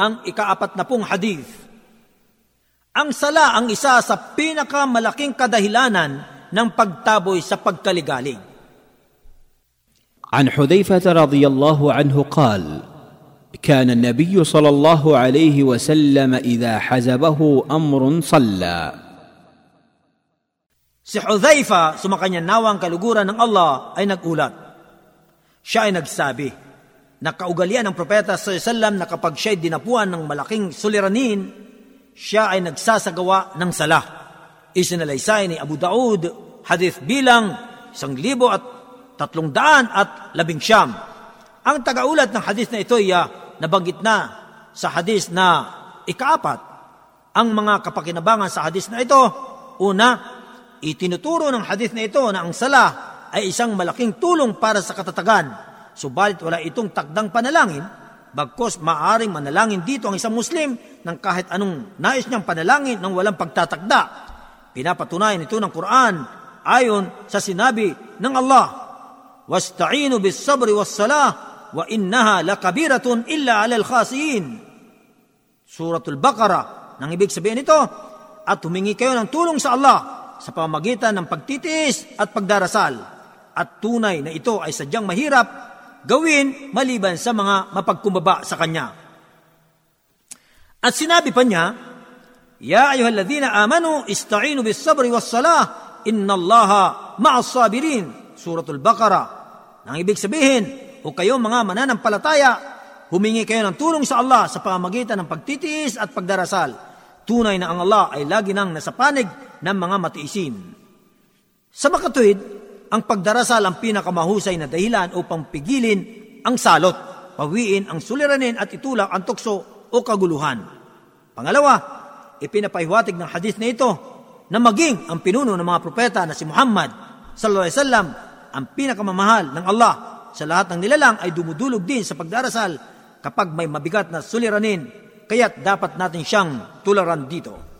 ang ikaapat na pong hadith. Ang sala ang isa sa pinakamalaking kadahilanan ng pagtaboy sa pagkaligalig. عن حذيفه رضي الله عنه قال كان النبي صلى الله عليه وسلم اذا حزبه امر صلى Si Hudhaifa, sumakanya nawang kaluguran ng Allah, ay nagulat. Siya ay nagsabi, na kaugalian ng propeta sa sallam na kapag siya'y dinapuan ng malaking suliranin, siya ay nagsasagawa ng salah. Isinalaysay ni Abu Daud, hadith bilang isang libo at tatlong daan at labing siyam. Ang tagaulat ng hadith na ito ay uh, nabanggit na sa hadith na ikaapat. Ang mga kapakinabangan sa hadith na ito, una, Itinuturo ng hadith na ito na ang sala ay isang malaking tulong para sa katatagan. Subalit wala itong takdang panalangin, bagkos maaring manalangin dito ang isang Muslim ng kahit anong nais niyang panalangin ng walang pagtatakda. Pinapatunayan ito ng Quran ayon sa sinabi ng Allah, Wasta'inu bis sabri was salah wa innaha lakabiratun illa alal khasiin. Suratul Baqarah, nang ibig sabihin ito, at humingi kayo ng tulong sa Allah sa pamamagitan ng pagtitiis at pagdarasal at tunay na ito ay sadyang mahirap gawin maliban sa mga mapagkumbaba sa Kanya. At sinabi pa niya, Ya ayuhalladhina amanu ista'inu bis sabri was salah inna allaha ma'as sabirin. Suratul Baqarah. Nang ibig sabihin, o kayo mga mananampalataya, humingi kayo ng tulong sa Allah sa pamamagitan ng pagtitiis at pagdarasal. Tunay na ang Allah ay lagi nang nasa panig ng mga matiisin. Sa makatuwid, ang pagdarasal ang pinakamahusay na dahilan upang pigilin ang salot, pawiin ang suliranin at itulak ang tukso o kaguluhan. Pangalawa, ipinapahiwatig ng hadith na ito na maging ang pinuno ng mga propeta na si Muhammad sallallahu alaihi wasallam ang pinakamamahal ng Allah sa lahat ng nilalang ay dumudulog din sa pagdarasal kapag may mabigat na suliranin kaya't dapat natin siyang tularan dito.